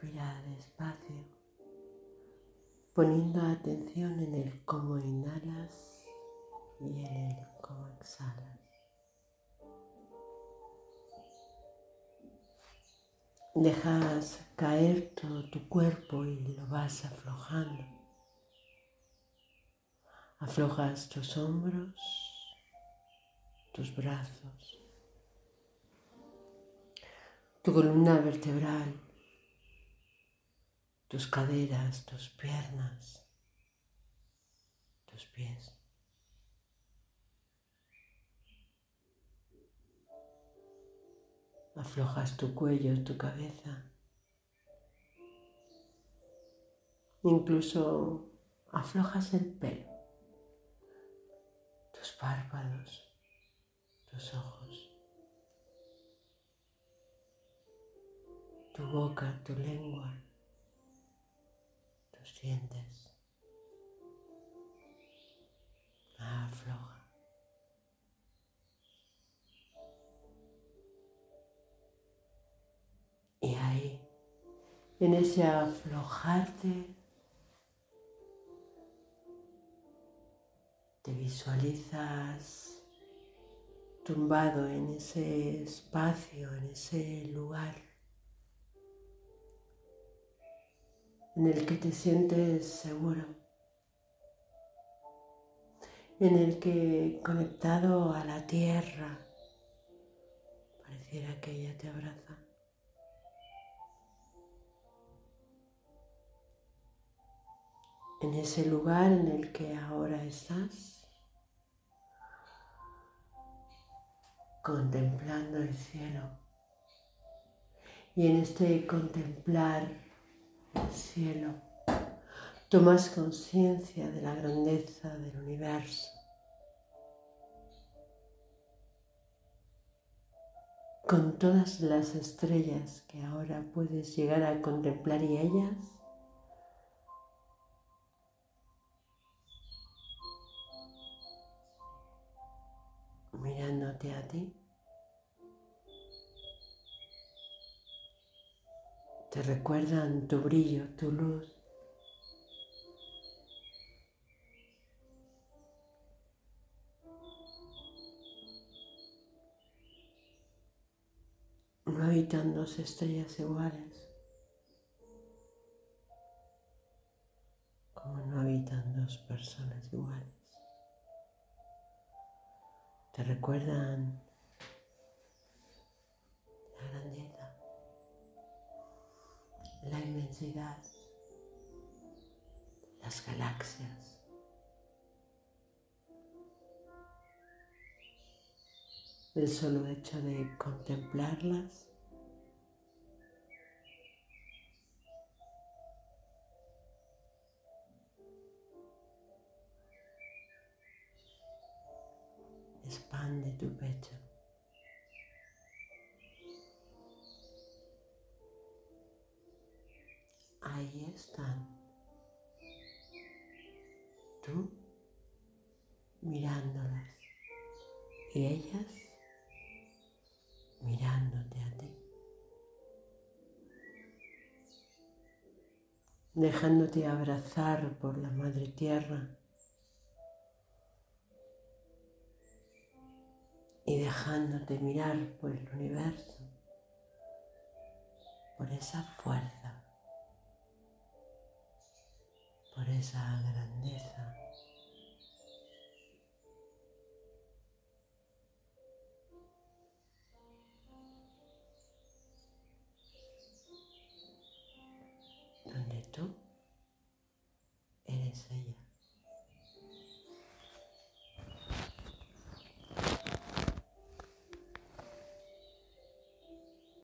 Respira despacio, poniendo atención en el cómo inhalas y en el cómo exhalas. Dejas caer todo tu cuerpo y lo vas aflojando. Aflojas tus hombros, tus brazos, tu columna vertebral, tus caderas, tus piernas, tus pies. Aflojas tu cuello, tu cabeza. Incluso aflojas el pelo, tus párpados, tus ojos, tu boca, tu lengua, tus dientes. Afloja. Y ahí, en ese aflojarte, te visualizas tumbado en ese espacio, en ese lugar en el que te sientes seguro, en el que conectado a la tierra, pareciera que ella te abraza. en ese lugar en el que ahora estás, contemplando el cielo. Y en este contemplar cielo, tomas conciencia de la grandeza del universo. Con todas las estrellas que ahora puedes llegar a contemplar y ellas mirándote a ti. Te recuerdan tu brillo, tu luz. No habitan dos estrellas iguales, como no habitan dos personas iguales te recuerdan la inmensidad, las galaxias. El solo hecho de contemplarlas expande tu pecho. Ahí están. Tú mirándolas y ellas mirándote a ti. Dejándote abrazar por la Madre Tierra y dejándote mirar por el universo, por esa fuerza, por esa grandeza.